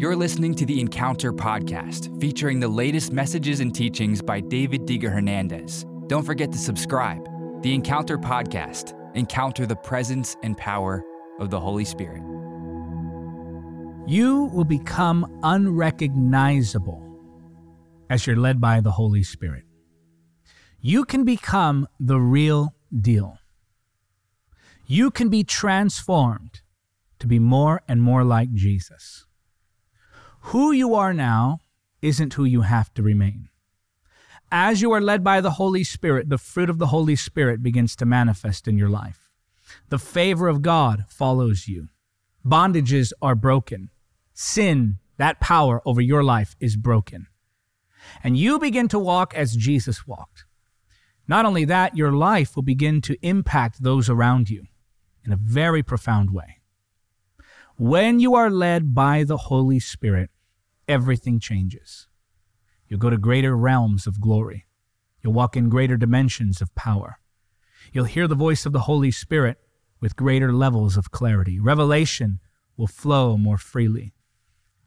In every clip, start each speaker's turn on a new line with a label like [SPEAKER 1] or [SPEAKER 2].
[SPEAKER 1] You're listening to the Encounter podcast, featuring the latest messages and teachings by David Diga Hernandez. Don't forget to subscribe. The Encounter podcast, encounter the presence and power of the Holy Spirit.
[SPEAKER 2] You will become unrecognizable as you're led by the Holy Spirit. You can become the real deal. You can be transformed to be more and more like Jesus. Who you are now isn't who you have to remain. As you are led by the Holy Spirit, the fruit of the Holy Spirit begins to manifest in your life. The favor of God follows you. Bondages are broken. Sin, that power over your life, is broken. And you begin to walk as Jesus walked. Not only that, your life will begin to impact those around you in a very profound way. When you are led by the Holy Spirit, everything changes. You'll go to greater realms of glory. You'll walk in greater dimensions of power. You'll hear the voice of the Holy Spirit with greater levels of clarity. Revelation will flow more freely.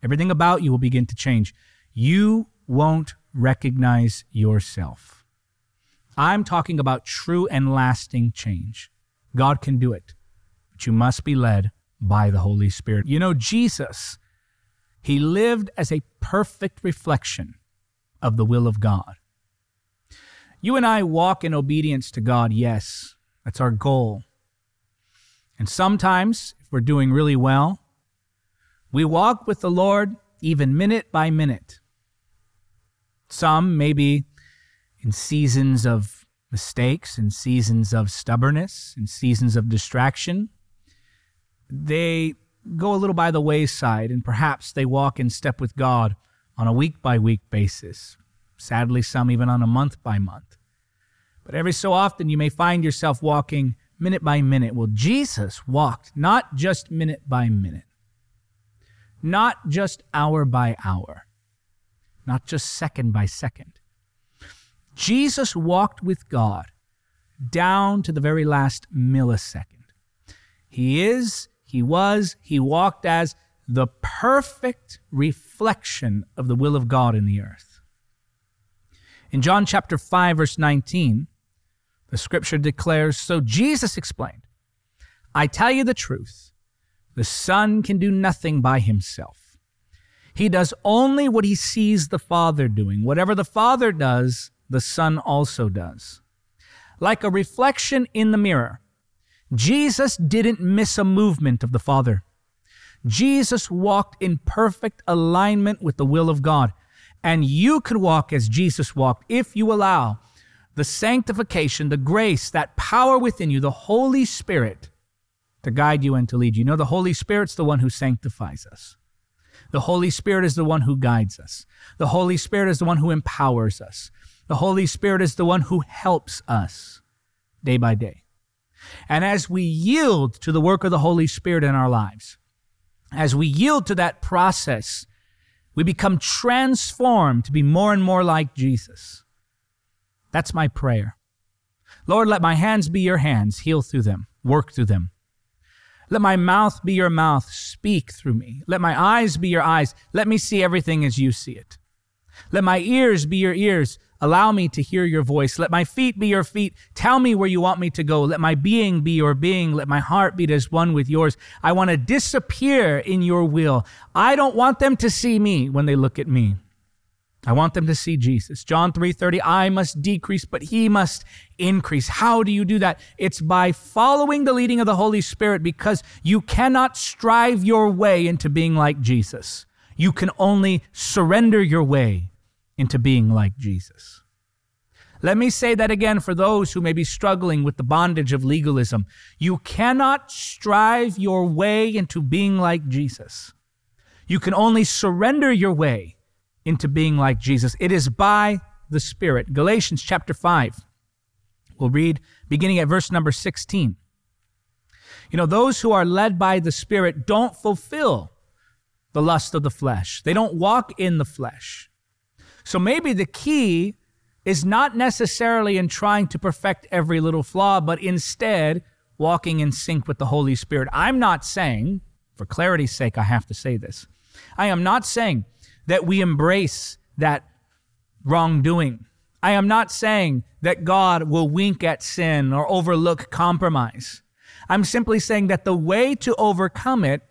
[SPEAKER 2] Everything about you will begin to change. You won't recognize yourself. I'm talking about true and lasting change. God can do it, but you must be led by the Holy Spirit. You know, Jesus, he lived as a perfect reflection of the will of God. You and I walk in obedience to God, yes. That's our goal. And sometimes, if we're doing really well, we walk with the Lord even minute by minute. Some maybe in seasons of mistakes, in seasons of stubbornness, in seasons of distraction they go a little by the wayside and perhaps they walk in step with God on a week by week basis, sadly, some even on a month by month. But every so often, you may find yourself walking minute by minute. Well, Jesus walked not just minute by minute, not just hour by hour, not just second by second. Jesus walked with God down to the very last millisecond. He is he was, he walked as the perfect reflection of the will of God in the earth. In John chapter 5 verse 19, the scripture declares, so Jesus explained, I tell you the truth, the son can do nothing by himself. He does only what he sees the father doing. Whatever the father does, the son also does. Like a reflection in the mirror, Jesus didn't miss a movement of the Father. Jesus walked in perfect alignment with the will of God. And you can walk as Jesus walked if you allow the sanctification, the grace, that power within you, the Holy Spirit to guide you and to lead you. You know, the Holy Spirit's the one who sanctifies us. The Holy Spirit is the one who guides us. The Holy Spirit is the one who empowers us. The Holy Spirit is the one who helps us day by day and as we yield to the work of the Holy Spirit in our lives, as we yield to that process, we become transformed to be more and more like Jesus. That's my prayer. Lord, let my hands be your hands, heal through them, work through them. Let my mouth be your mouth, speak through me. Let my eyes be your eyes, let me see everything as you see it. Let my ears be your ears, Allow me to hear your voice. Let my feet be your feet. Tell me where you want me to go. Let my being be your being. Let my heart beat as one with yours. I want to disappear in your will. I don't want them to see me when they look at me. I want them to see Jesus. John 3:30, I must decrease but he must increase. How do you do that? It's by following the leading of the Holy Spirit because you cannot strive your way into being like Jesus. You can only surrender your way into being like Jesus. Let me say that again for those who may be struggling with the bondage of legalism. You cannot strive your way into being like Jesus. You can only surrender your way into being like Jesus. It is by the Spirit. Galatians chapter 5. We'll read beginning at verse number 16. You know, those who are led by the Spirit don't fulfill the lust of the flesh, they don't walk in the flesh. So maybe the key is not necessarily in trying to perfect every little flaw, but instead walking in sync with the Holy Spirit. I'm not saying, for clarity's sake, I have to say this. I am not saying that we embrace that wrongdoing. I am not saying that God will wink at sin or overlook compromise. I'm simply saying that the way to overcome it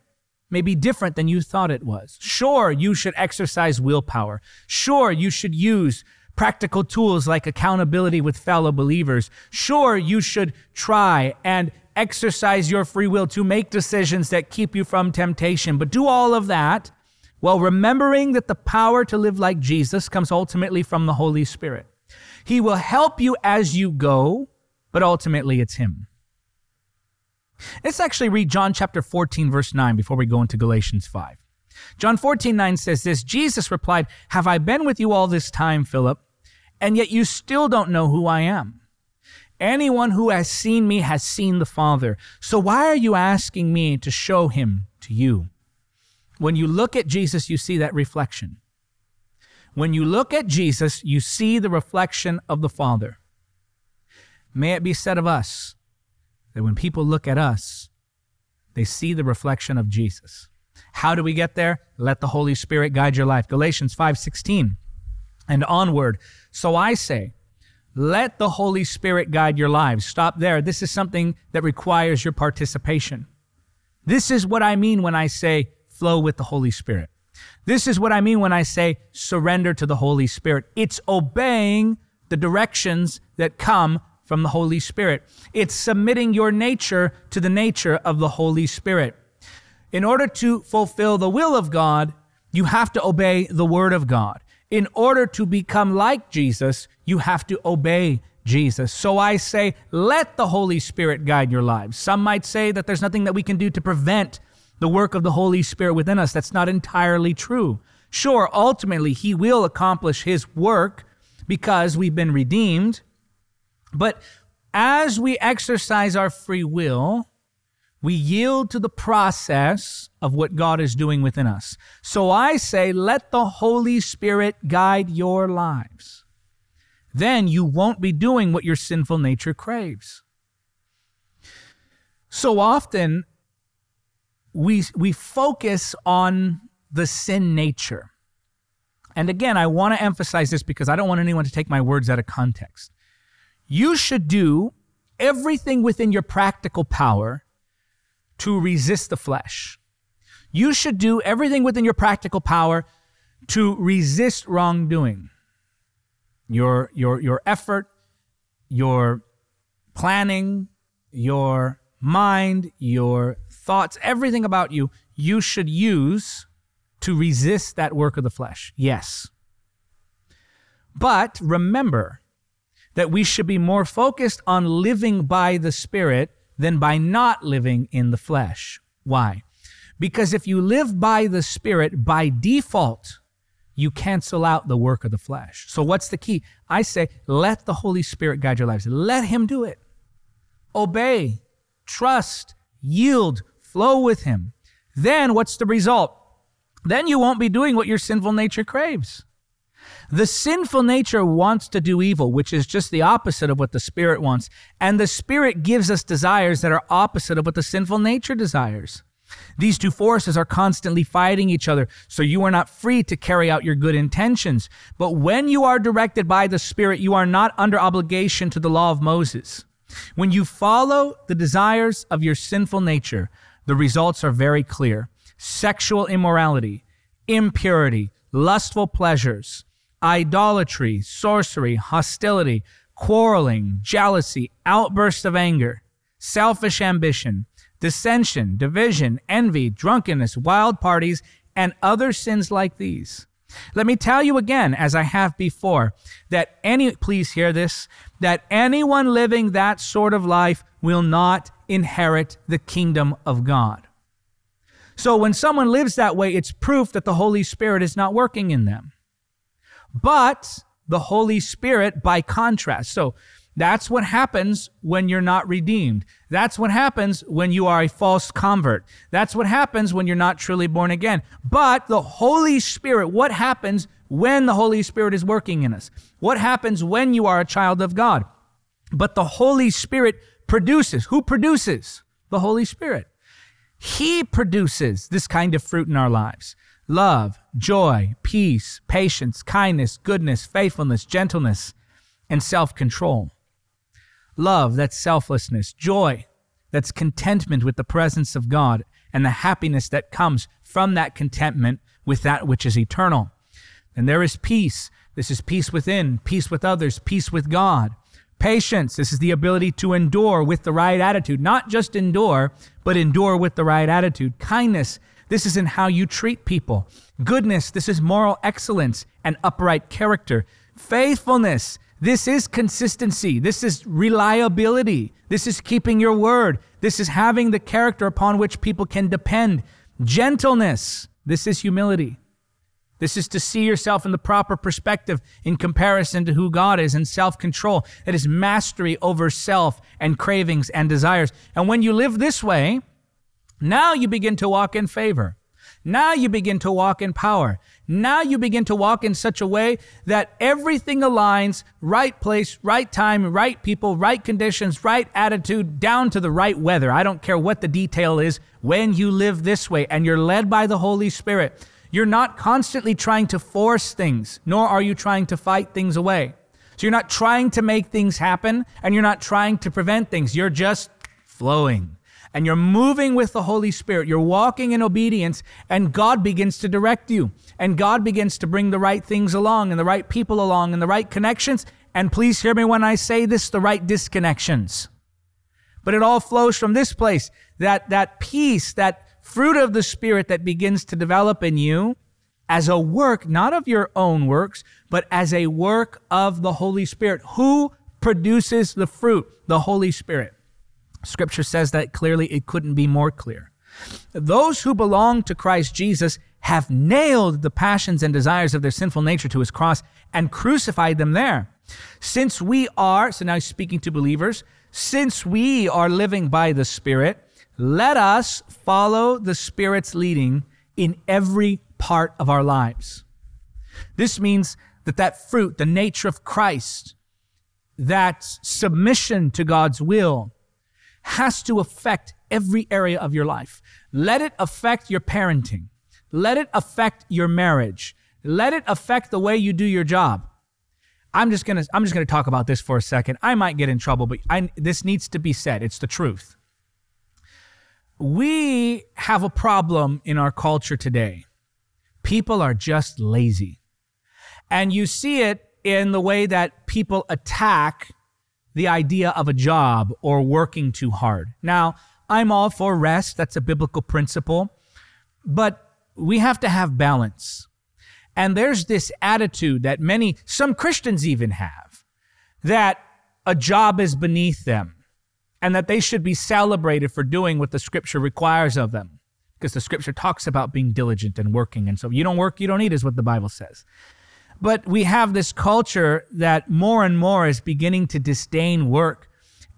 [SPEAKER 2] may be different than you thought it was. Sure, you should exercise willpower. Sure, you should use practical tools like accountability with fellow believers. Sure, you should try and exercise your free will to make decisions that keep you from temptation, but do all of that while remembering that the power to live like Jesus comes ultimately from the Holy Spirit. He will help you as you go, but ultimately it's Him. Let's actually read John chapter 14, verse 9, before we go into Galatians 5. John 14, 9 says this Jesus replied, Have I been with you all this time, Philip, and yet you still don't know who I am? Anyone who has seen me has seen the Father. So why are you asking me to show him to you? When you look at Jesus, you see that reflection. When you look at Jesus, you see the reflection of the Father. May it be said of us that when people look at us, they see the reflection of Jesus. How do we get there? Let the Holy Spirit guide your life. Galatians 5:16 and onward. So I say, let the Holy Spirit guide your lives. Stop there. This is something that requires your participation. This is what I mean when I say flow with the Holy Spirit. This is what I mean when I say surrender to the Holy Spirit. It's obeying the directions that come from the Holy Spirit. It's submitting your nature to the nature of the Holy Spirit. In order to fulfill the will of God, you have to obey the word of God. In order to become like Jesus, you have to obey Jesus. So I say, let the Holy Spirit guide your lives. Some might say that there's nothing that we can do to prevent the work of the Holy Spirit within us. That's not entirely true. Sure, ultimately, He will accomplish His work because we've been redeemed. But as we exercise our free will, we yield to the process of what God is doing within us. So I say, let the Holy Spirit guide your lives. Then you won't be doing what your sinful nature craves. So often, we, we focus on the sin nature. And again, I want to emphasize this because I don't want anyone to take my words out of context. You should do everything within your practical power to resist the flesh. You should do everything within your practical power to resist wrongdoing. Your, your, your effort, your planning, your mind, your thoughts, everything about you, you should use to resist that work of the flesh. Yes. But remember that we should be more focused on living by the Spirit than by not living in the flesh. Why? Because if you live by the Spirit, by default, you cancel out the work of the flesh. So, what's the key? I say, let the Holy Spirit guide your lives. Let Him do it. Obey, trust, yield, flow with Him. Then, what's the result? Then you won't be doing what your sinful nature craves. The sinful nature wants to do evil, which is just the opposite of what the spirit wants. And the spirit gives us desires that are opposite of what the sinful nature desires. These two forces are constantly fighting each other, so you are not free to carry out your good intentions. But when you are directed by the Spirit, you are not under obligation to the law of Moses. When you follow the desires of your sinful nature, the results are very clear sexual immorality, impurity, lustful pleasures, idolatry, sorcery, hostility, quarreling, jealousy, outbursts of anger, selfish ambition, dissension, division, envy, drunkenness, wild parties, and other sins like these. Let me tell you again, as I have before, that any, please hear this, that anyone living that sort of life will not inherit the kingdom of God. So when someone lives that way, it's proof that the Holy Spirit is not working in them but the Holy Spirit by contrast. So that's what happens when you're not redeemed. That's what happens when you are a false convert. That's what happens when you're not truly born again. But the Holy Spirit, what happens when the Holy Spirit is working in us? What happens when you are a child of God? But the Holy Spirit produces. Who produces? The Holy Spirit. He produces this kind of fruit in our lives love, joy, peace, patience, kindness, goodness, faithfulness, gentleness, and self control. Love, that's selflessness. Joy, that's contentment with the presence of God and the happiness that comes from that contentment with that which is eternal. And there is peace. This is peace within, peace with others, peace with God. Patience, this is the ability to endure with the right attitude, not just endure, but endure with the right attitude. Kindness, this is in how you treat people. Goodness, this is moral excellence and upright character. Faithfulness, this is consistency. This is reliability. This is keeping your word. This is having the character upon which people can depend. Gentleness, this is humility. This is to see yourself in the proper perspective in comparison to who God is and self control. It is mastery over self and cravings and desires. And when you live this way, now you begin to walk in favor. Now you begin to walk in power. Now you begin to walk in such a way that everything aligns right place, right time, right people, right conditions, right attitude, down to the right weather. I don't care what the detail is when you live this way and you're led by the Holy Spirit. You're not constantly trying to force things, nor are you trying to fight things away. So you're not trying to make things happen and you're not trying to prevent things. You're just flowing and you're moving with the Holy Spirit, you're walking in obedience, and God begins to direct you. And God begins to bring the right things along, and the right people along, and the right connections. And please hear me when I say this the right disconnections. But it all flows from this place that, that peace, that fruit of the Spirit that begins to develop in you as a work, not of your own works, but as a work of the Holy Spirit. Who produces the fruit? The Holy Spirit. Scripture says that clearly, it couldn't be more clear. Those who belong to Christ Jesus have nailed the passions and desires of their sinful nature to his cross and crucified them there. Since we are, so now he's speaking to believers, since we are living by the Spirit, let us follow the Spirit's leading in every part of our lives. This means that that fruit, the nature of Christ, that submission to God's will, has to affect every area of your life. Let it affect your parenting. Let it affect your marriage. Let it affect the way you do your job. I'm just gonna I'm just gonna talk about this for a second. I might get in trouble, but I, this needs to be said. It's the truth. We have a problem in our culture today. People are just lazy, and you see it in the way that people attack the idea of a job or working too hard. Now, I'm all for rest, that's a biblical principle, but we have to have balance. And there's this attitude that many, some Christians even have, that a job is beneath them and that they should be celebrated for doing what the scripture requires of them. Because the scripture talks about being diligent and working. And so you don't work, you don't eat, is what the Bible says. But we have this culture that more and more is beginning to disdain work.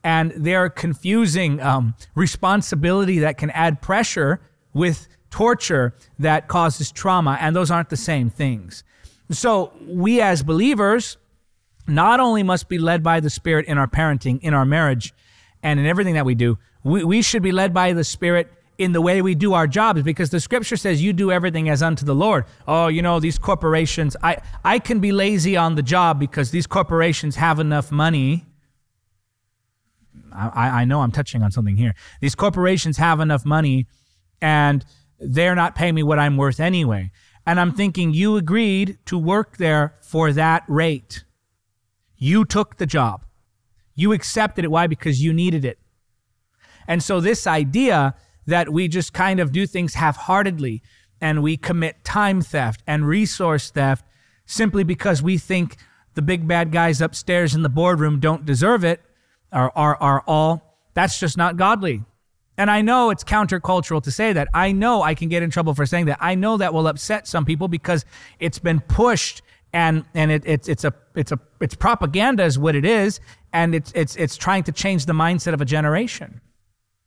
[SPEAKER 2] And they're confusing um, responsibility that can add pressure with torture that causes trauma. And those aren't the same things. So we as believers not only must be led by the Spirit in our parenting, in our marriage, and in everything that we do, we, we should be led by the Spirit in the way we do our jobs because the scripture says you do everything as unto the Lord. Oh, you know, these corporations, I, I can be lazy on the job because these corporations have enough money. I, I know I'm touching on something here. These corporations have enough money and they're not paying me what I'm worth anyway. And I'm thinking, you agreed to work there for that rate. You took the job. You accepted it. Why? Because you needed it. And so, this idea that we just kind of do things half heartedly and we commit time theft and resource theft simply because we think the big bad guys upstairs in the boardroom don't deserve it or are, are all. That's just not godly. And I know it's countercultural to say that. I know I can get in trouble for saying that. I know that will upset some people because it's been pushed and and it, it's it's a it's a it's propaganda is what it is, and it's it's it's trying to change the mindset of a generation.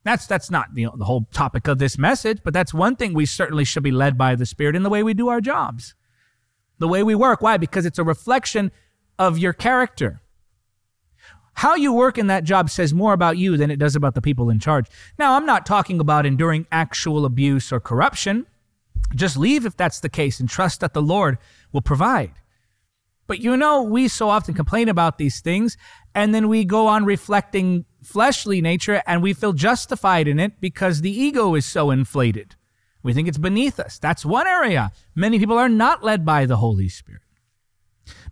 [SPEAKER 2] That's that's not the, the whole topic of this message, but that's one thing we certainly should be led by the Spirit in the way we do our jobs, the way we work. Why? Because it's a reflection of your character. How you work in that job says more about you than it does about the people in charge. Now, I'm not talking about enduring actual abuse or corruption. Just leave if that's the case and trust that the Lord will provide. But you know, we so often complain about these things, and then we go on reflecting fleshly nature, and we feel justified in it because the ego is so inflated. We think it's beneath us. That's one area. Many people are not led by the Holy Spirit.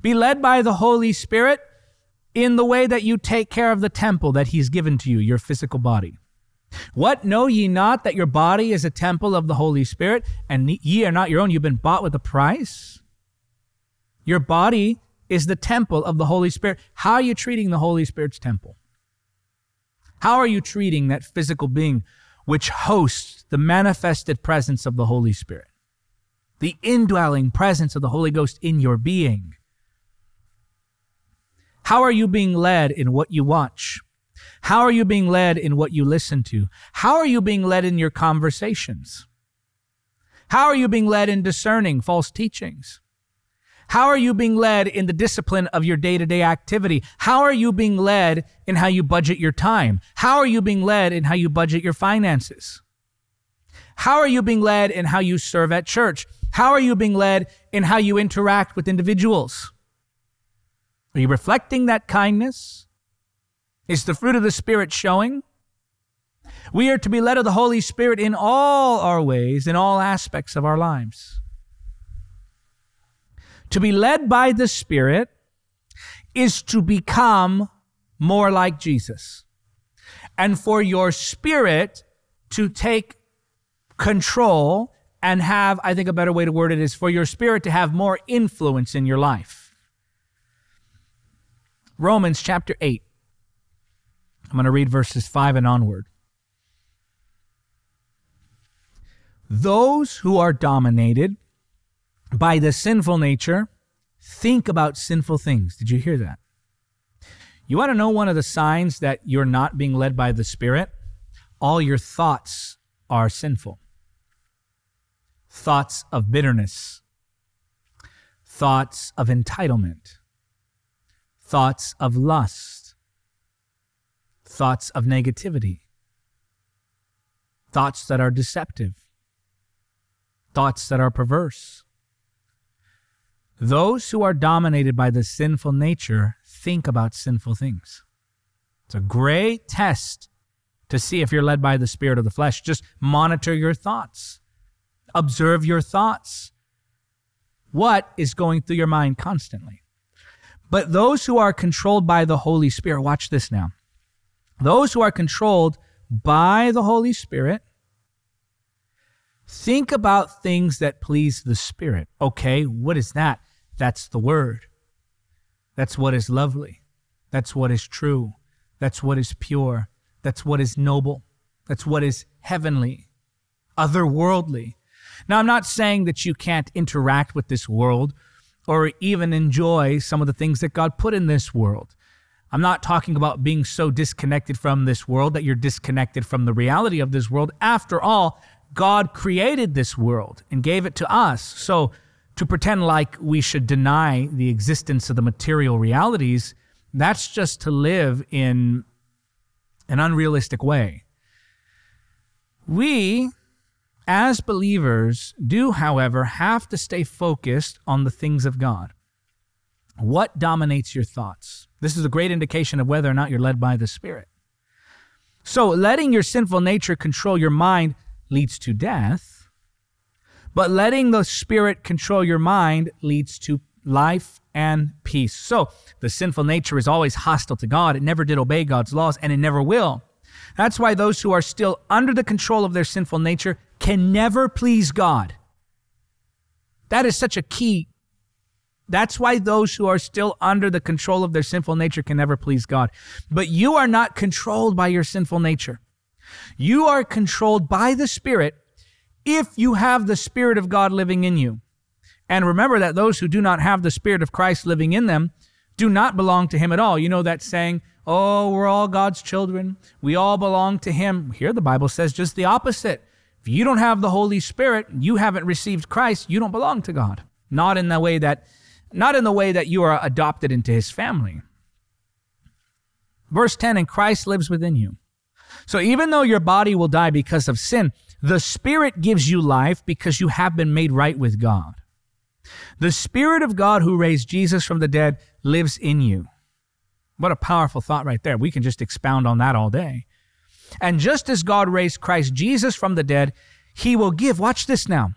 [SPEAKER 2] Be led by the Holy Spirit in the way that you take care of the temple that He's given to you, your physical body. What know ye not that your body is a temple of the Holy Spirit, and ye are not your own? You've been bought with a price? Your body is the temple of the Holy Spirit. How are you treating the Holy Spirit's temple? How are you treating that physical being which hosts the manifested presence of the Holy Spirit? The indwelling presence of the Holy Ghost in your being. How are you being led in what you watch? How are you being led in what you listen to? How are you being led in your conversations? How are you being led in discerning false teachings? How are you being led in the discipline of your day to day activity? How are you being led in how you budget your time? How are you being led in how you budget your finances? How are you being led in how you serve at church? How are you being led in how you interact with individuals? Are you reflecting that kindness? Is the fruit of the Spirit showing? We are to be led of the Holy Spirit in all our ways, in all aspects of our lives. To be led by the Spirit is to become more like Jesus. And for your spirit to take control and have, I think a better way to word it is for your spirit to have more influence in your life. Romans chapter 8. I'm going to read verses 5 and onward. Those who are dominated by the sinful nature, think about sinful things. Did you hear that? You want to know one of the signs that you're not being led by the Spirit? All your thoughts are sinful. Thoughts of bitterness, thoughts of entitlement, thoughts of lust, thoughts of negativity, thoughts that are deceptive, thoughts that are perverse those who are dominated by the sinful nature think about sinful things. It's a great test to see if you're led by the spirit of the flesh. Just monitor your thoughts, observe your thoughts. What is going through your mind constantly? But those who are controlled by the Holy Spirit, watch this now. Those who are controlled by the Holy Spirit think about things that please the Spirit. Okay, what is that? That's the word. That's what is lovely. That's what is true. That's what is pure. That's what is noble. That's what is heavenly, otherworldly. Now, I'm not saying that you can't interact with this world or even enjoy some of the things that God put in this world. I'm not talking about being so disconnected from this world that you're disconnected from the reality of this world. After all, God created this world and gave it to us. So, to pretend like we should deny the existence of the material realities, that's just to live in an unrealistic way. We, as believers, do, however, have to stay focused on the things of God. What dominates your thoughts? This is a great indication of whether or not you're led by the Spirit. So, letting your sinful nature control your mind leads to death but letting the spirit control your mind leads to life and peace. So the sinful nature is always hostile to God. It never did obey God's laws and it never will. That's why those who are still under the control of their sinful nature can never please God. That is such a key. That's why those who are still under the control of their sinful nature can never please God. But you are not controlled by your sinful nature. You are controlled by the Spirit if you have the Spirit of God living in you. And remember that those who do not have the Spirit of Christ living in them do not belong to Him at all. You know that saying, oh, we're all God's children. We all belong to Him. Here the Bible says just the opposite. If you don't have the Holy Spirit, you haven't received Christ, you don't belong to God. Not in the way that not in the way that you are adopted into his family. Verse 10 and Christ lives within you. So even though your body will die because of sin, the Spirit gives you life because you have been made right with God. The Spirit of God who raised Jesus from the dead lives in you. What a powerful thought right there. We can just expound on that all day. And just as God raised Christ Jesus from the dead, he will give. Watch this now.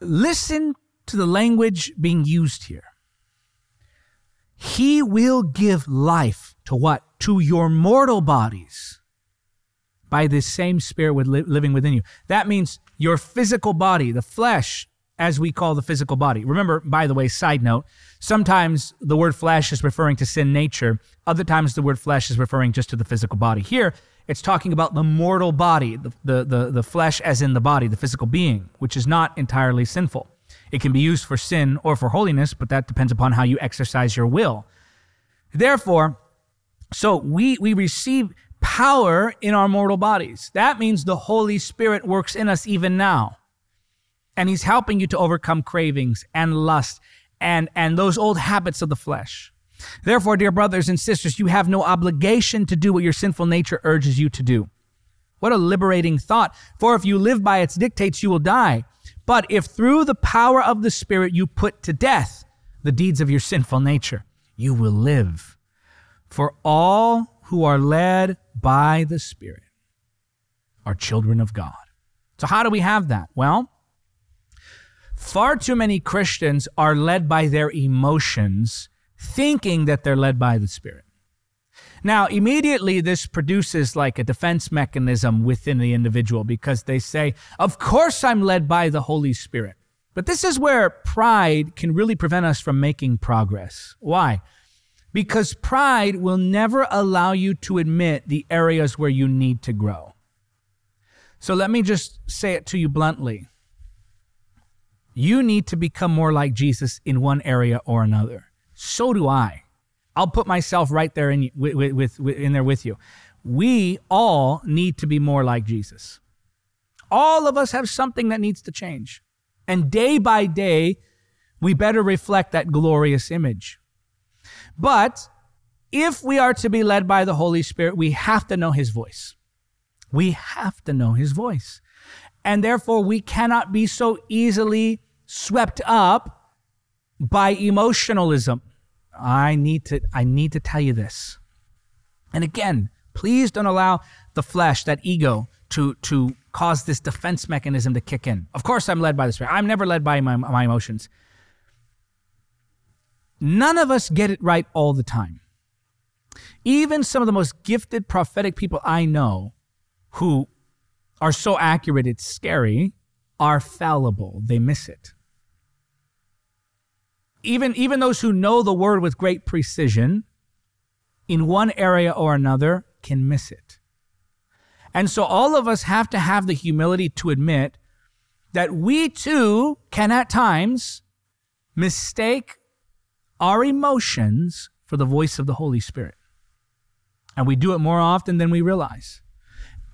[SPEAKER 2] Listen to the language being used here. He will give life to what? To your mortal bodies by the same spirit with li- living within you. That means your physical body, the flesh, as we call the physical body. Remember, by the way, side note, sometimes the word flesh is referring to sin nature. Other times the word flesh is referring just to the physical body. Here, it's talking about the mortal body, the, the, the, the flesh as in the body, the physical being, which is not entirely sinful. It can be used for sin or for holiness, but that depends upon how you exercise your will. Therefore, so we we receive power in our mortal bodies. That means the Holy Spirit works in us even now. And he's helping you to overcome cravings and lust and, and those old habits of the flesh. Therefore, dear brothers and sisters, you have no obligation to do what your sinful nature urges you to do. What a liberating thought. For if you live by its dictates, you will die. But if through the power of the Spirit you put to death the deeds of your sinful nature, you will live. For all who are led by the Spirit are children of God. So, how do we have that? Well, far too many Christians are led by their emotions, thinking that they're led by the Spirit. Now, immediately, this produces like a defense mechanism within the individual because they say, Of course, I'm led by the Holy Spirit. But this is where pride can really prevent us from making progress. Why? because pride will never allow you to admit the areas where you need to grow. So let me just say it to you bluntly. You need to become more like Jesus in one area or another. So do I. I'll put myself right there in, with, with, with, in there with you. We all need to be more like Jesus. All of us have something that needs to change. And day by day, we better reflect that glorious image. But if we are to be led by the Holy Spirit, we have to know his voice. We have to know his voice. And therefore, we cannot be so easily swept up by emotionalism. I need to, I need to tell you this. And again, please don't allow the flesh, that ego, to, to cause this defense mechanism to kick in. Of course, I'm led by the Spirit. I'm never led by my, my emotions. None of us get it right all the time. Even some of the most gifted prophetic people I know who are so accurate it's scary are fallible. They miss it. Even, even those who know the word with great precision in one area or another can miss it. And so all of us have to have the humility to admit that we too can at times mistake our emotions for the voice of the Holy Spirit. And we do it more often than we realize.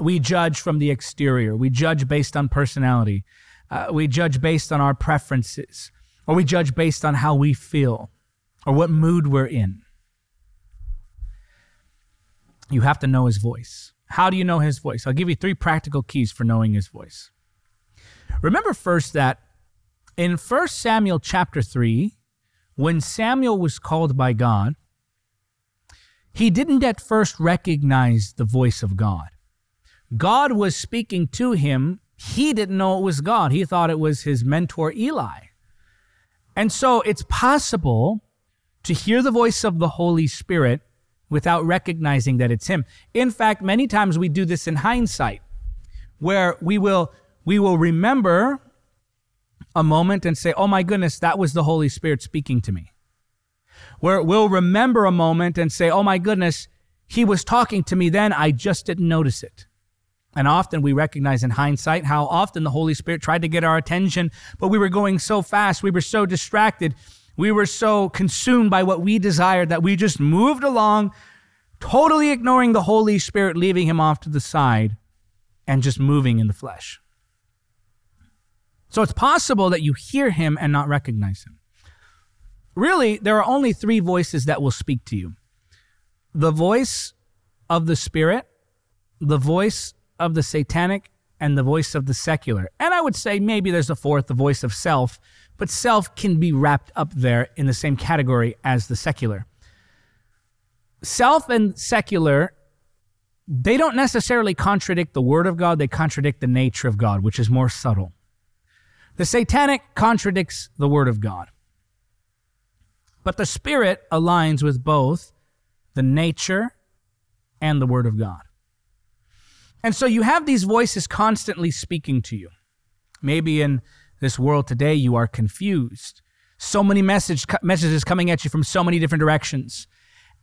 [SPEAKER 2] We judge from the exterior, we judge based on personality, uh, we judge based on our preferences, or we judge based on how we feel or what mood we're in. You have to know his voice. How do you know his voice? I'll give you three practical keys for knowing his voice. Remember first that in 1 Samuel chapter 3, when Samuel was called by God, he didn't at first recognize the voice of God. God was speaking to him. He didn't know it was God. He thought it was his mentor, Eli. And so it's possible to hear the voice of the Holy Spirit without recognizing that it's him. In fact, many times we do this in hindsight, where we will, we will remember a moment and say, oh my goodness, that was the Holy Spirit speaking to me. Where we'll remember a moment and say, oh my goodness, he was talking to me then, I just didn't notice it. And often we recognize in hindsight how often the Holy Spirit tried to get our attention, but we were going so fast, we were so distracted, we were so consumed by what we desired that we just moved along, totally ignoring the Holy Spirit, leaving him off to the side and just moving in the flesh. So it's possible that you hear him and not recognize him. Really, there are only three voices that will speak to you the voice of the Spirit, the voice of the satanic, and the voice of the secular. And I would say maybe there's a fourth, the voice of self, but self can be wrapped up there in the same category as the secular. Self and secular, they don't necessarily contradict the Word of God, they contradict the nature of God, which is more subtle. The satanic contradicts the Word of God. But the Spirit aligns with both the nature and the Word of God. And so you have these voices constantly speaking to you. Maybe in this world today, you are confused. So many message, messages coming at you from so many different directions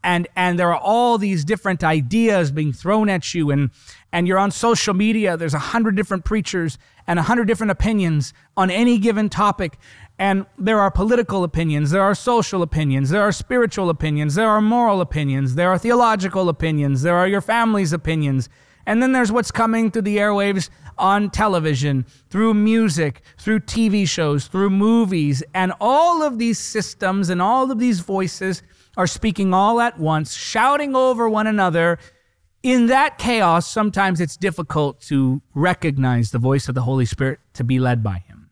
[SPEAKER 2] and and there are all these different ideas being thrown at you and and you're on social media there's a hundred different preachers and a hundred different opinions on any given topic and there are political opinions there are social opinions there are spiritual opinions there are moral opinions there are theological opinions there are your family's opinions and then there's what's coming through the airwaves on television, through music, through TV shows, through movies, and all of these systems and all of these voices are speaking all at once, shouting over one another. In that chaos, sometimes it's difficult to recognize the voice of the Holy Spirit to be led by Him.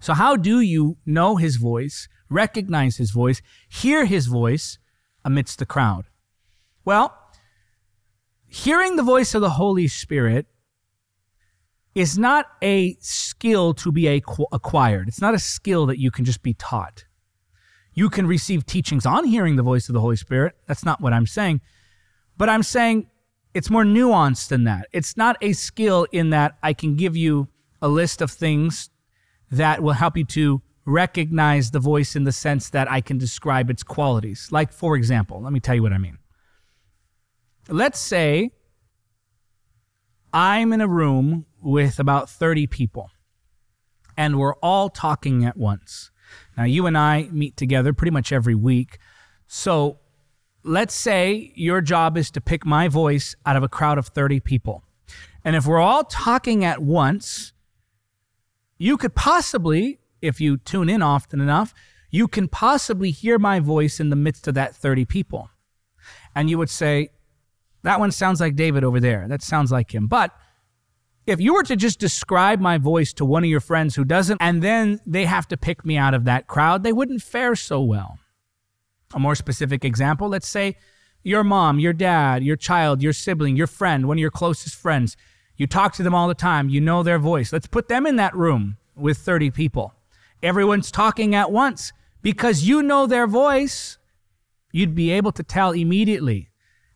[SPEAKER 2] So, how do you know His voice, recognize His voice, hear His voice amidst the crowd? Well, hearing the voice of the Holy Spirit is not a skill to be acquired. It's not a skill that you can just be taught you can receive teachings on hearing the voice of the Holy Spirit. That's not what I'm saying. But I'm saying it's more nuanced than that. It's not a skill in that I can give you a list of things that will help you to recognize the voice in the sense that I can describe its qualities. Like, for example, let me tell you what I mean. Let's say I'm in a room with about 30 people and we're all talking at once. Now, you and I meet together pretty much every week. So let's say your job is to pick my voice out of a crowd of 30 people. And if we're all talking at once, you could possibly, if you tune in often enough, you can possibly hear my voice in the midst of that 30 people. And you would say, that one sounds like David over there. That sounds like him. But if you were to just describe my voice to one of your friends who doesn't, and then they have to pick me out of that crowd, they wouldn't fare so well. A more specific example let's say your mom, your dad, your child, your sibling, your friend, one of your closest friends. You talk to them all the time, you know their voice. Let's put them in that room with 30 people. Everyone's talking at once because you know their voice. You'd be able to tell immediately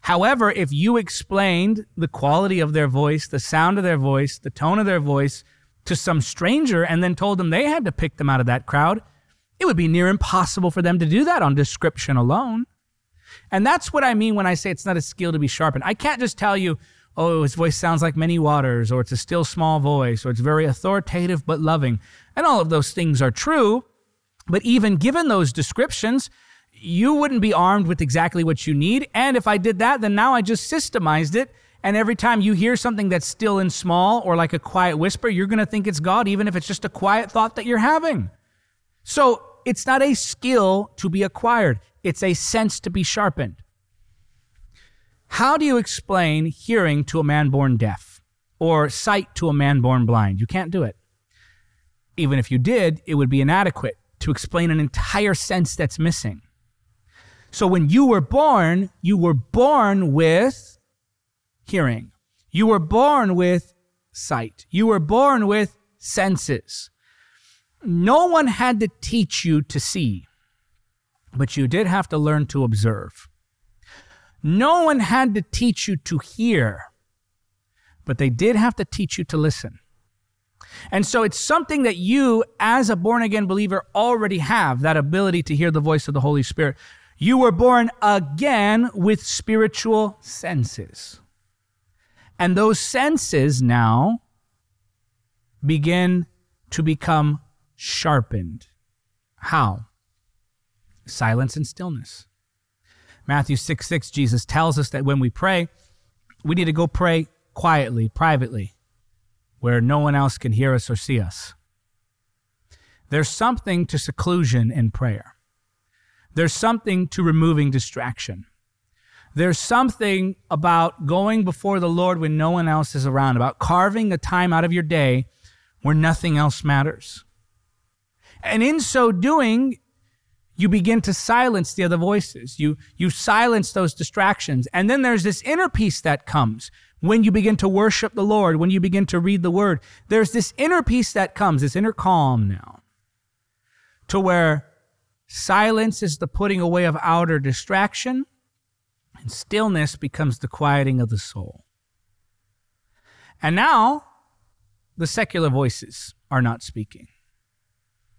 [SPEAKER 2] However, if you explained the quality of their voice, the sound of their voice, the tone of their voice to some stranger and then told them they had to pick them out of that crowd, it would be near impossible for them to do that on description alone. And that's what I mean when I say it's not a skill to be sharpened. I can't just tell you, oh, his voice sounds like many waters, or it's a still small voice, or it's very authoritative but loving. And all of those things are true. But even given those descriptions, you wouldn't be armed with exactly what you need. And if I did that, then now I just systemized it. And every time you hear something that's still in small or like a quiet whisper, you're going to think it's God, even if it's just a quiet thought that you're having. So it's not a skill to be acquired, it's a sense to be sharpened. How do you explain hearing to a man born deaf or sight to a man born blind? You can't do it. Even if you did, it would be inadequate to explain an entire sense that's missing. So when you were born, you were born with hearing. You were born with sight. You were born with senses. No one had to teach you to see, but you did have to learn to observe. No one had to teach you to hear, but they did have to teach you to listen. And so it's something that you, as a born again believer, already have that ability to hear the voice of the Holy Spirit. You were born again with spiritual senses. And those senses now begin to become sharpened. How? Silence and stillness. Matthew 6 6, Jesus tells us that when we pray, we need to go pray quietly, privately, where no one else can hear us or see us. There's something to seclusion in prayer. There's something to removing distraction. There's something about going before the Lord when no one else is around, about carving a time out of your day where nothing else matters. And in so doing, you begin to silence the other voices. You, you silence those distractions. And then there's this inner peace that comes when you begin to worship the Lord, when you begin to read the word. There's this inner peace that comes, this inner calm now, to where Silence is the putting away of outer distraction, and stillness becomes the quieting of the soul. And now, the secular voices are not speaking.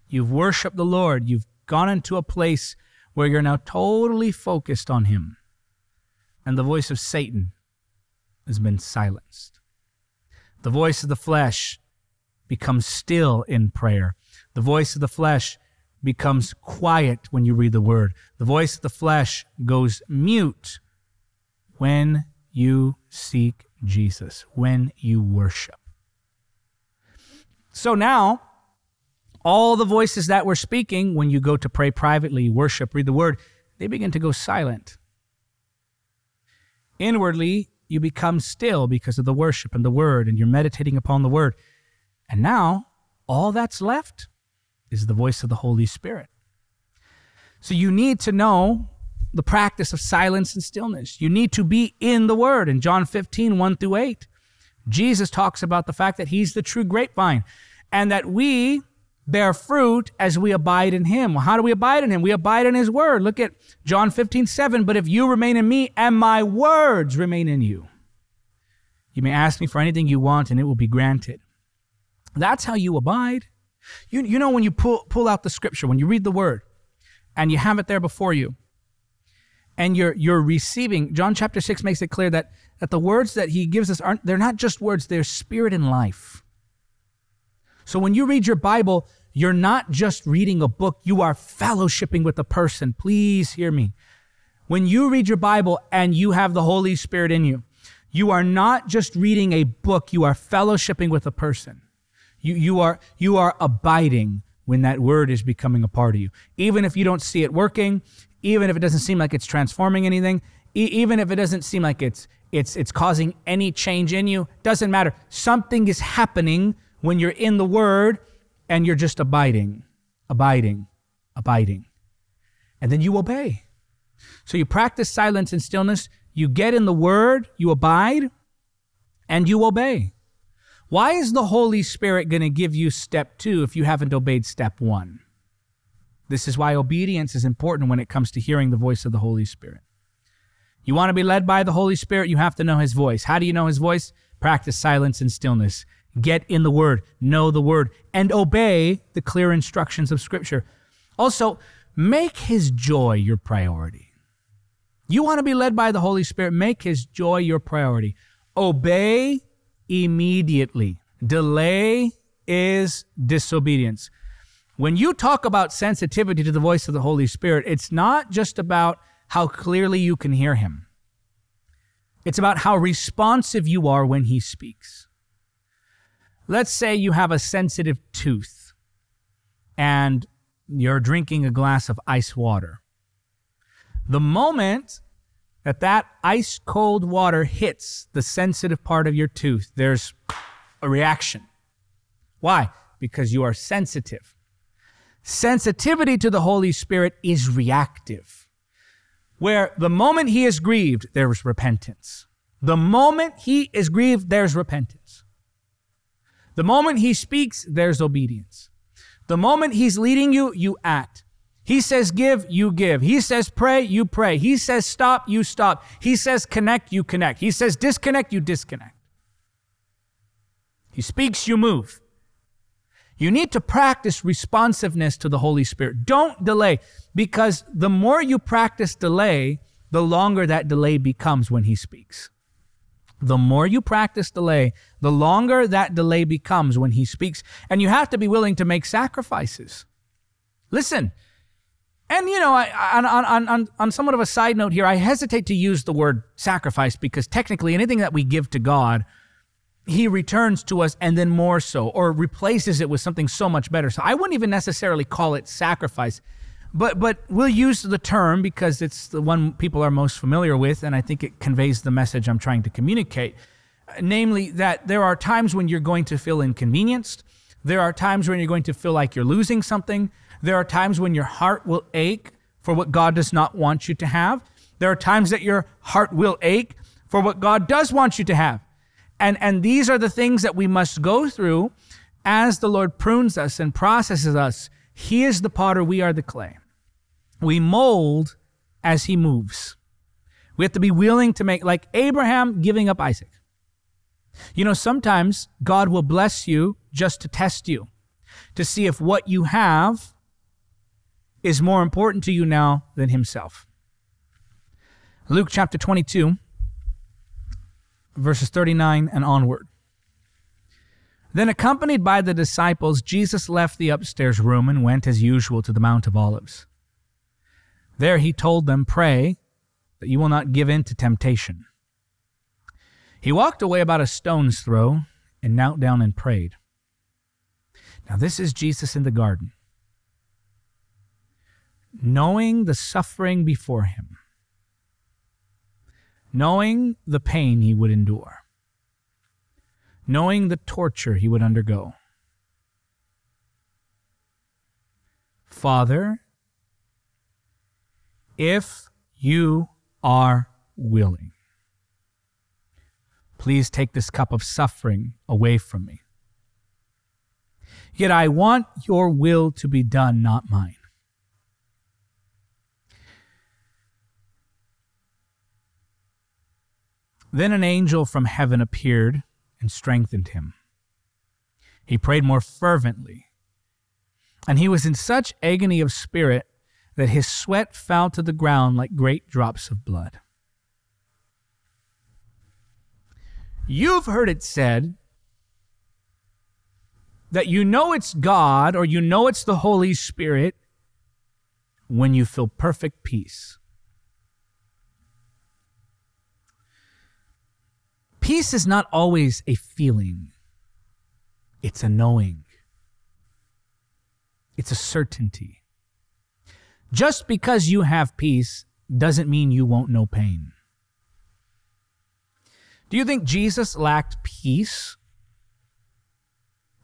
[SPEAKER 2] You've worshiped the Lord, you've gone into a place where you're now totally focused on Him, and the voice of Satan has been silenced. The voice of the flesh becomes still in prayer. The voice of the flesh becomes quiet when you read the word. The voice of the flesh goes mute when you seek Jesus, when you worship. So now, all the voices that were speaking when you go to pray privately, worship, read the word, they begin to go silent. Inwardly, you become still because of the worship and the word, and you're meditating upon the word. And now, all that's left is the voice of the Holy Spirit. So you need to know the practice of silence and stillness. You need to be in the Word. In John 15, 1 through 8, Jesus talks about the fact that He's the true grapevine and that we bear fruit as we abide in Him. Well, how do we abide in Him? We abide in His Word. Look at John 15, 7. But if you remain in me and my words remain in you, you may ask me for anything you want and it will be granted. That's how you abide. You, you know, when you pull, pull out the scripture, when you read the word and you have it there before you, and you're you're receiving john chapter 6 makes it clear that that the words that he gives us aren't they're not just words they're spirit and life so when you read your bible you're not just reading a book you are fellowshipping with a person please hear me when you read your bible and you have the holy spirit in you you are not just reading a book you are fellowshipping with a person you, you, are, you are abiding when that word is becoming a part of you. Even if you don't see it working, even if it doesn't seem like it's transforming anything, e- even if it doesn't seem like it's, it's, it's causing any change in you, doesn't matter. Something is happening when you're in the word and you're just abiding, abiding, abiding. And then you obey. So you practice silence and stillness, you get in the word, you abide, and you obey. Why is the Holy Spirit going to give you step two if you haven't obeyed step one? This is why obedience is important when it comes to hearing the voice of the Holy Spirit. You want to be led by the Holy Spirit, you have to know His voice. How do you know His voice? Practice silence and stillness. Get in the Word, know the Word, and obey the clear instructions of Scripture. Also, make His joy your priority. You want to be led by the Holy Spirit, make His joy your priority. Obey immediately. Delay is disobedience. When you talk about sensitivity to the voice of the Holy Spirit, it's not just about how clearly you can hear Him, it's about how responsive you are when He speaks. Let's say you have a sensitive tooth and you're drinking a glass of ice water. The moment that that ice cold water hits the sensitive part of your tooth, there's a reaction. Why? Because you are sensitive. Sensitivity to the Holy Spirit is reactive, where the moment he is grieved, there's repentance. The moment he is grieved, there's repentance. The moment he speaks, there's obedience. The moment he's leading you, you act. He says give, you give. He says pray, you pray. He says stop, you stop. He says connect, you connect. He says disconnect, you disconnect. He speaks, you move. You need to practice responsiveness to the Holy Spirit. Don't delay, because the more you practice delay, the longer that delay becomes when He speaks. The more you practice delay, the longer that delay becomes when He speaks. And you have to be willing to make sacrifices. Listen, and you know, I, on, on, on, on somewhat of a side note here, I hesitate to use the word sacrifice because technically anything that we give to God, He returns to us and then more so, or replaces it with something so much better. So I wouldn't even necessarily call it sacrifice, but but we'll use the term because it's the one people are most familiar with, and I think it conveys the message I'm trying to communicate, namely that there are times when you're going to feel inconvenienced, there are times when you're going to feel like you're losing something there are times when your heart will ache for what God does not want you to have. There are times that your heart will ache for what God does want you to have. And, and these are the things that we must go through as the Lord prunes us and processes us. He is the potter, we are the clay. We mold as He moves. We have to be willing to make, like Abraham giving up Isaac. You know, sometimes God will bless you just to test you, to see if what you have is more important to you now than himself. Luke chapter 22, verses 39 and onward. Then, accompanied by the disciples, Jesus left the upstairs room and went as usual to the Mount of Olives. There he told them, Pray that you will not give in to temptation. He walked away about a stone's throw and knelt down and prayed. Now, this is Jesus in the garden knowing the suffering before him, knowing the pain he would endure, knowing the torture he would undergo. Father, if you are willing, please take this cup of suffering away from me. Yet I want your will to be done, not mine. Then an angel from heaven appeared and strengthened him. He prayed more fervently, and he was in such agony of spirit that his sweat fell to the ground like great drops of blood. You've heard it said that you know it's God or you know it's the Holy Spirit when you feel perfect peace. Peace is not always a feeling, it's a knowing, it's a certainty. Just because you have peace doesn't mean you won't know pain. Do you think Jesus lacked peace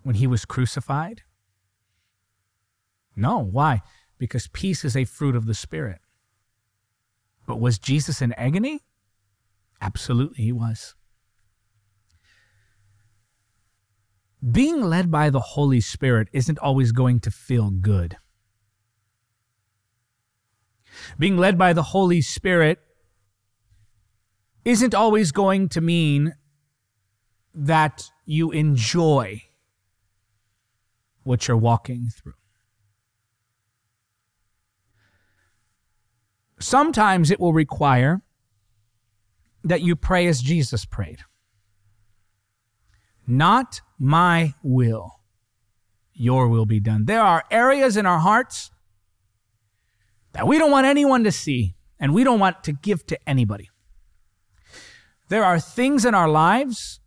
[SPEAKER 2] when he was crucified? No. Why? Because peace is a fruit of the Spirit. But was Jesus in agony? Absolutely, he was. being led by the Holy Spirit isn't always going to feel good. Being led by the Holy Spirit isn't always going to mean that you enjoy what you're walking through. Sometimes it will require that you pray as Jesus prayed, not my will, your will be done. There are areas in our hearts that we don't want anyone to see and we don't want to give to anybody. There are things in our lives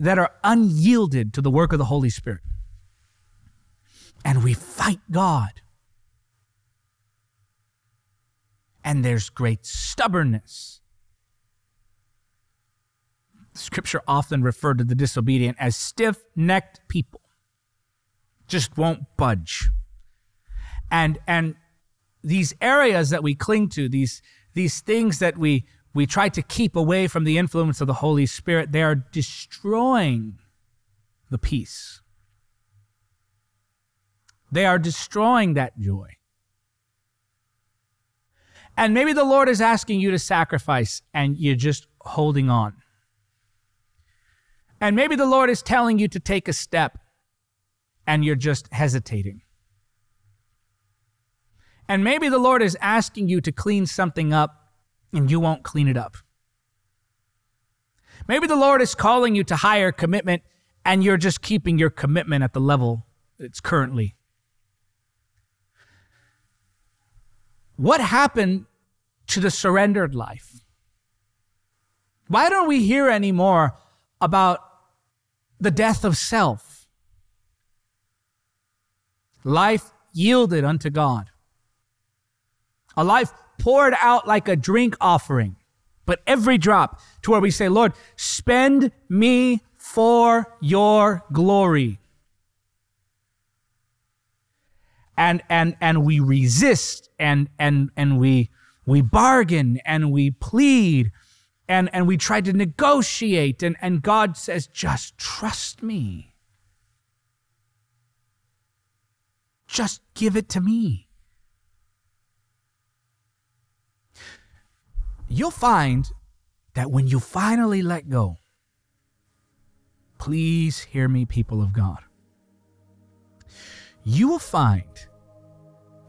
[SPEAKER 2] that are unyielded to the work of the Holy Spirit. And we fight God. And there's great stubbornness scripture often referred to the disobedient as stiff necked people, just won't budge. And, and these areas that we cling to, these, these things that we, we try to keep away from the influence of the Holy Spirit, they are destroying the peace. They are destroying that joy. And maybe the Lord is asking you to sacrifice and you're just holding on. And maybe the Lord is telling you to take a step and you're just hesitating. And maybe the Lord is asking you to clean something up and you won't clean it up. Maybe the Lord is calling you to higher commitment and you're just keeping your commitment at the level it's currently. What happened to the surrendered life? Why don't we hear anymore about the death of self. Life yielded unto God. A life poured out like a drink offering, but every drop to where we say, Lord, spend me for your glory. And, and, and we resist and, and, and we, we bargain and we plead and, and we try to negotiate, and, and God says, just trust me. Just give it to me. You'll find that when you finally let go, please hear me, people of God. You will find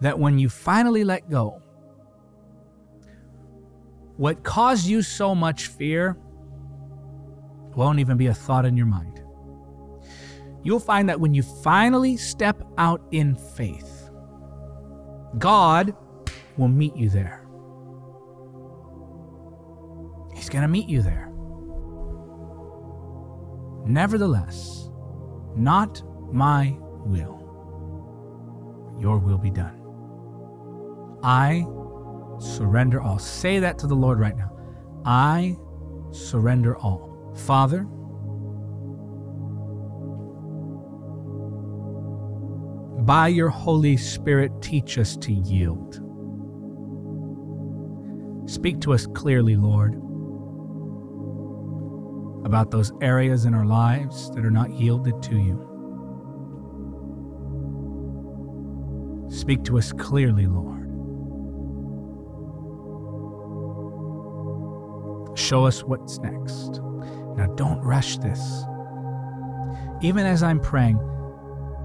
[SPEAKER 2] that when you finally let go, what caused you so much fear won't even be a thought in your mind. You'll find that when you finally step out in faith, God will meet you there. He's going to meet you there. Nevertheless, not my will, your will be done. I surrender all. Say that to the Lord right now. I surrender all. Father, by your Holy Spirit, teach us to yield. Speak to us clearly, Lord, about those areas in our lives that are not yielded to you. Speak to us clearly, Lord show us what's next. Now, don't rush this. Even as I'm praying,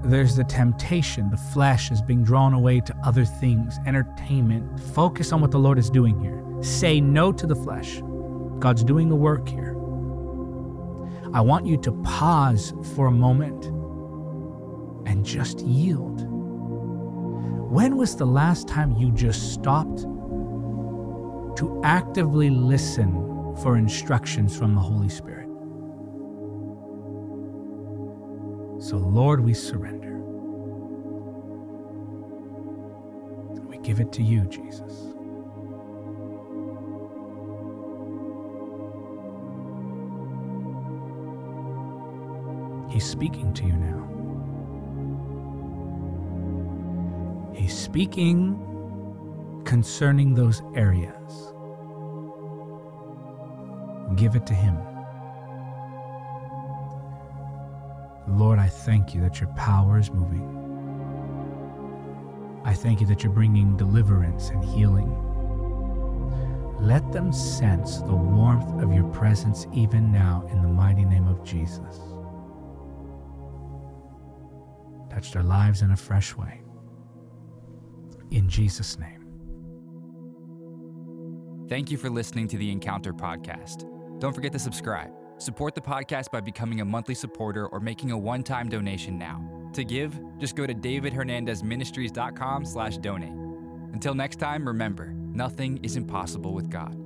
[SPEAKER 2] there's the temptation, the flesh is being drawn away to other things, entertainment. Focus on what the Lord is doing here. Say no to the flesh. God's doing a work here. I want you to pause for a moment and just yield. When was the last time you just stopped to actively listen for instructions from the Holy Spirit. So, Lord, we surrender. We give it to you, Jesus. He's speaking to you now. He's speaking concerning those areas give it to Him. Lord, I thank you that your power is moving. I thank you that you're bringing deliverance and healing. Let them sense the warmth of your presence even now in the mighty name of Jesus. Touch their lives in a fresh way. In Jesus' name.
[SPEAKER 1] Thank you for listening to the Encounter Podcast. Don't forget to subscribe. Support the podcast by becoming a monthly supporter or making a one-time donation now. To give, just go to davidhernandezministries.com slash donate. Until next time, remember, nothing is impossible with God.